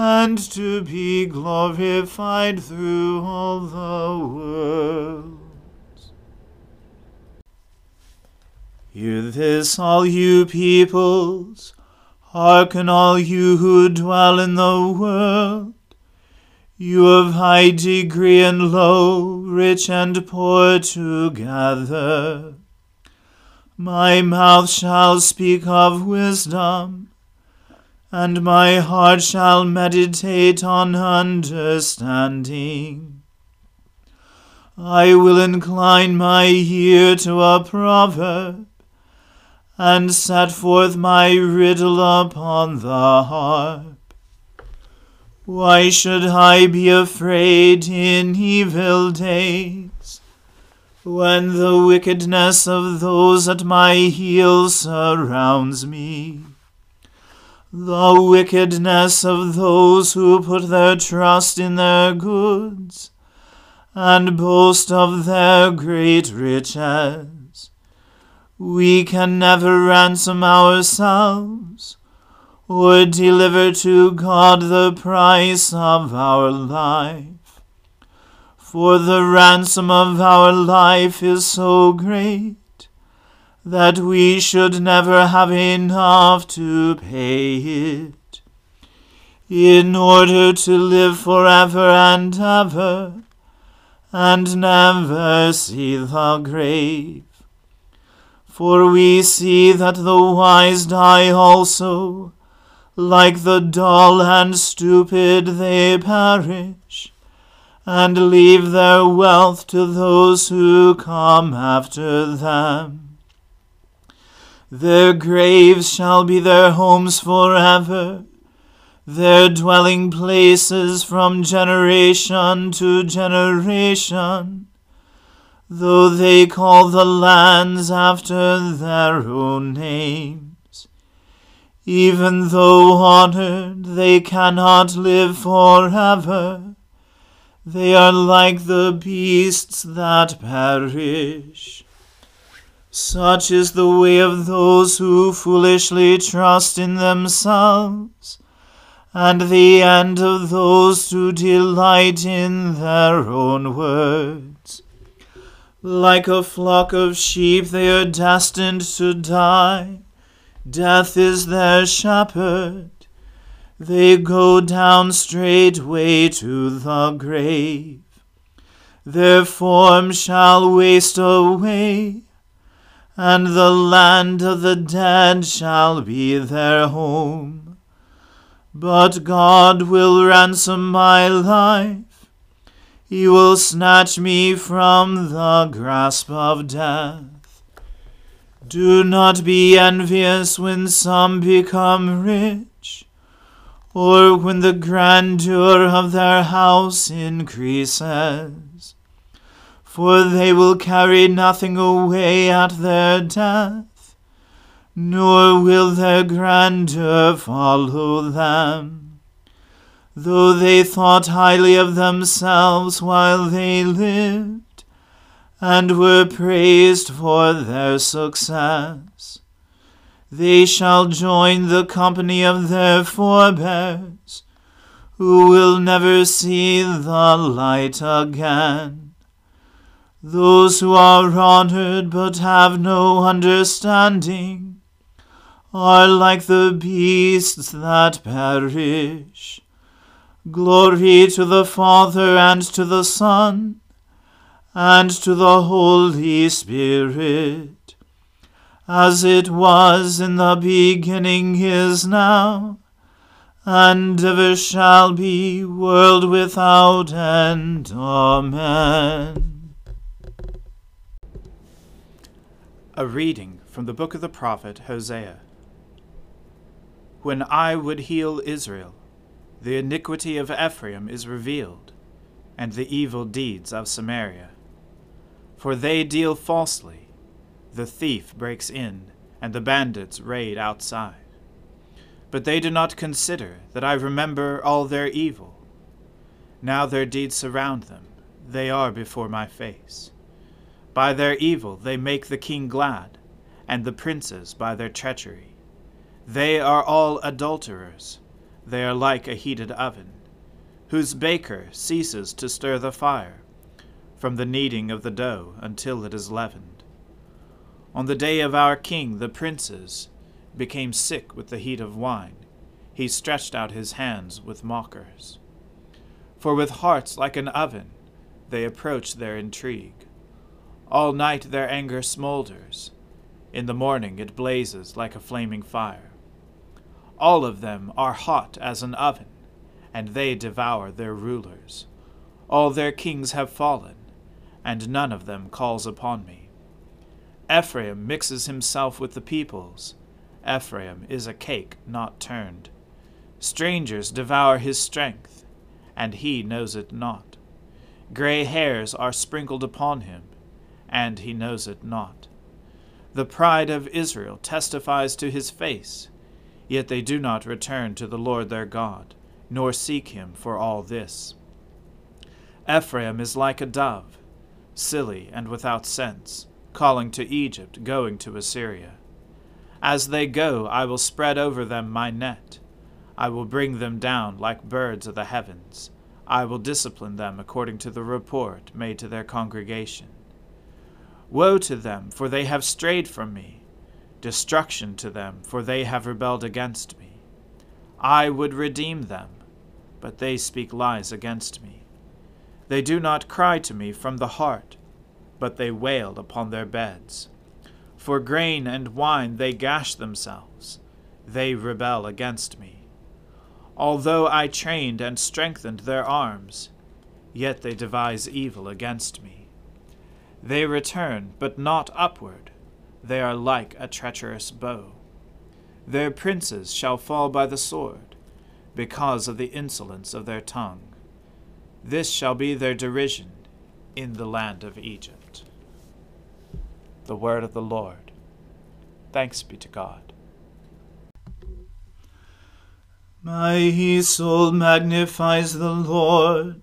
and to be glorified through all the worlds. Hear this, all you peoples, hearken all you who dwell in the world. You of high degree and low, rich and poor together. My mouth shall speak of wisdom, and my heart shall meditate on understanding. I will incline my ear to a proverb, and set forth my riddle upon the harp. Why should I be afraid in evil days, when the wickedness of those at my heels surrounds me? The wickedness of those who put their trust in their goods, and boast of their great riches. We can never ransom ourselves or deliver to God the price of our life. For the ransom of our life is so great that we should never have enough to pay it. In order to live forever and ever, and never see the grave. For we see that the wise die also, like the dull and stupid they perish, and leave their wealth to those who come after them. Their graves shall be their homes forever, their dwelling places from generation to generation though they call the lands after their own names. Even though honored, they cannot live forever. They are like the beasts that perish. Such is the way of those who foolishly trust in themselves, and the end of those who delight in their own words. Like a flock of sheep, they are destined to die. Death is their shepherd. They go down straightway to the grave. Their form shall waste away, and the land of the dead shall be their home. But God will ransom my life he will snatch me from the grasp of death. Do not be envious when some become rich, or when the grandeur of their house increases. For they will carry nothing away at their death, nor will their grandeur follow them though they thought highly of themselves while they lived, and were praised for their success. They shall join the company of their forebears, who will never see the light again. Those who are honored but have no understanding are like the beasts that perish. Glory to the Father and to the Son and to the Holy Spirit, as it was in the beginning is now, and ever shall be, world without end. Amen. A reading from the book of the prophet Hosea. When I would heal Israel, the iniquity of Ephraim is revealed, and the evil deeds of Samaria. For they deal falsely, the thief breaks in, and the bandits raid outside. But they do not consider that I remember all their evil. Now their deeds surround them, they are before my face. By their evil they make the king glad, and the princes by their treachery. They are all adulterers they are like a heated oven, whose baker ceases to stir the fire, from the kneading of the dough until it is leavened. On the day of our king, the princes became sick with the heat of wine. He stretched out his hands with mockers. For with hearts like an oven, they approach their intrigue. All night their anger smolders. In the morning it blazes like a flaming fire. All of them are hot as an oven, and they devour their rulers. All their kings have fallen, and none of them calls upon me. Ephraim mixes himself with the peoples. Ephraim is a cake not turned. Strangers devour his strength, and he knows it not. Gray hairs are sprinkled upon him, and he knows it not. The pride of Israel testifies to his face Yet they do not return to the Lord their God, nor seek him for all this. Ephraim is like a dove, silly and without sense, calling to Egypt, going to Assyria. As they go, I will spread over them my net. I will bring them down like birds of the heavens. I will discipline them according to the report made to their congregation. Woe to them, for they have strayed from me Destruction to them, for they have rebelled against me. I would redeem them, but they speak lies against me. They do not cry to me from the heart, but they wail upon their beds. For grain and wine they gash themselves, they rebel against me. Although I trained and strengthened their arms, yet they devise evil against me. They return, but not upward. They are like a treacherous bow. Their princes shall fall by the sword, because of the insolence of their tongue. This shall be their derision in the land of Egypt. The word of the Lord. Thanks be to God. My soul magnifies the Lord.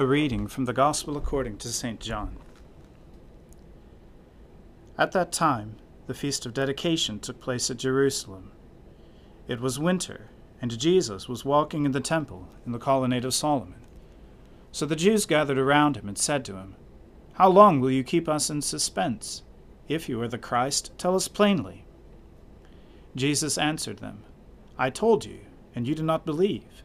A reading from the Gospel according to St. John. At that time, the feast of dedication took place at Jerusalem. It was winter, and Jesus was walking in the temple in the colonnade of Solomon. So the Jews gathered around him and said to him, How long will you keep us in suspense? If you are the Christ, tell us plainly. Jesus answered them, I told you, and you do not believe.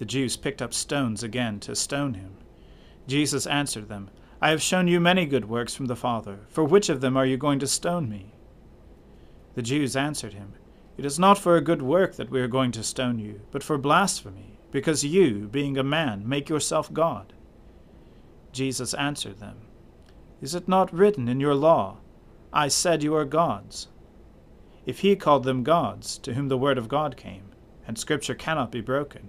The Jews picked up stones again to stone him. Jesus answered them, I have shown you many good works from the Father. For which of them are you going to stone me? The Jews answered him, It is not for a good work that we are going to stone you, but for blasphemy, because you, being a man, make yourself God. Jesus answered them, Is it not written in your law, I said you are gods? If he called them gods, to whom the word of God came, and Scripture cannot be broken,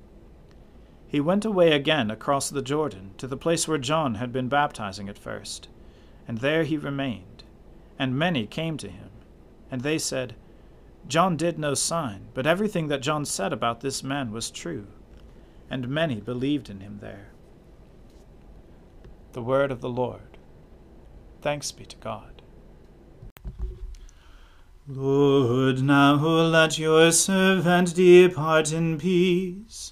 He went away again across the Jordan to the place where John had been baptizing at first, and there he remained. And many came to him, and they said, John did no sign, but everything that John said about this man was true. And many believed in him there. The word of the Lord. Thanks be to God. Lord, now let your servant depart in peace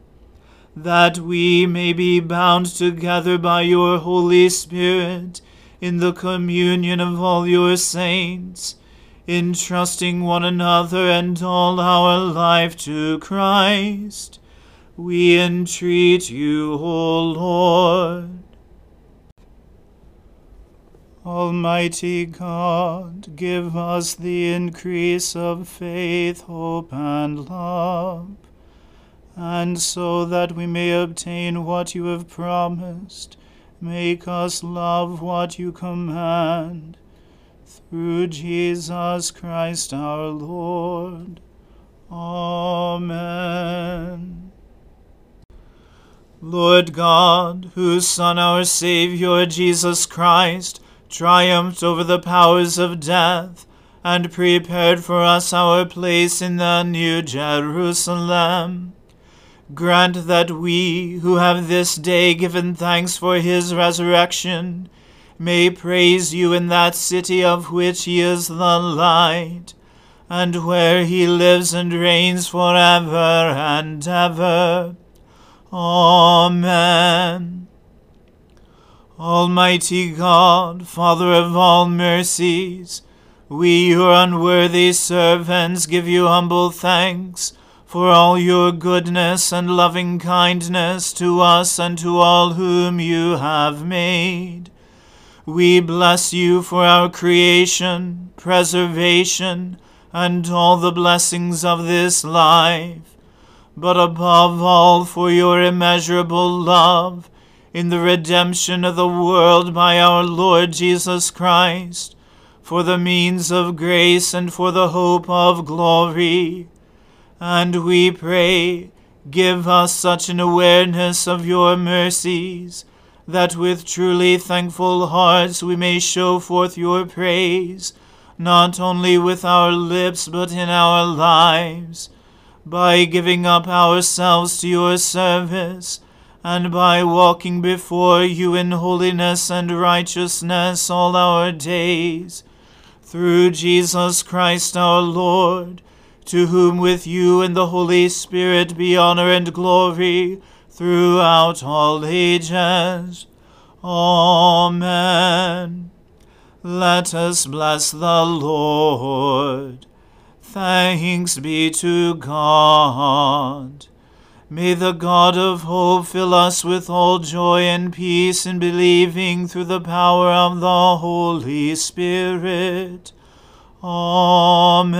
that we may be bound together by your Holy Spirit in the communion of all your saints entrusting one another and all our life to Christ, we entreat you, O Lord. Almighty God, give us the increase of faith, hope, and love, and so that we may obtain what you have promised, make us love what you command through Jesus Christ our Lord. Amen. Lord God, whose Son, our Saviour, Jesus Christ, triumphed over the powers of death, and prepared for us our place in the New Jerusalem, grant that we, who have this day given thanks for his resurrection, may praise you in that city of which he is the light, and where he lives and reigns for ever and ever. Amen. Almighty God, Father of all mercies, we, your unworthy servants, give you humble thanks for all your goodness and loving kindness to us and to all whom you have made. We bless you for our creation, preservation, and all the blessings of this life, but above all for your immeasurable love in the redemption of the world by our Lord Jesus Christ, for the means of grace and for the hope of glory. And we pray, give us such an awareness of your mercies that with truly thankful hearts we may show forth your praise, not only with our lips but in our lives, by giving up ourselves to your service, and by walking before you in holiness and righteousness all our days, through Jesus Christ our Lord, to whom with you and the Holy Spirit be honor and glory throughout all ages. Amen. Let us bless the Lord. Thanks be to God. May the God of hope fill us with all joy and peace in believing through the power of the Holy Spirit. Amen.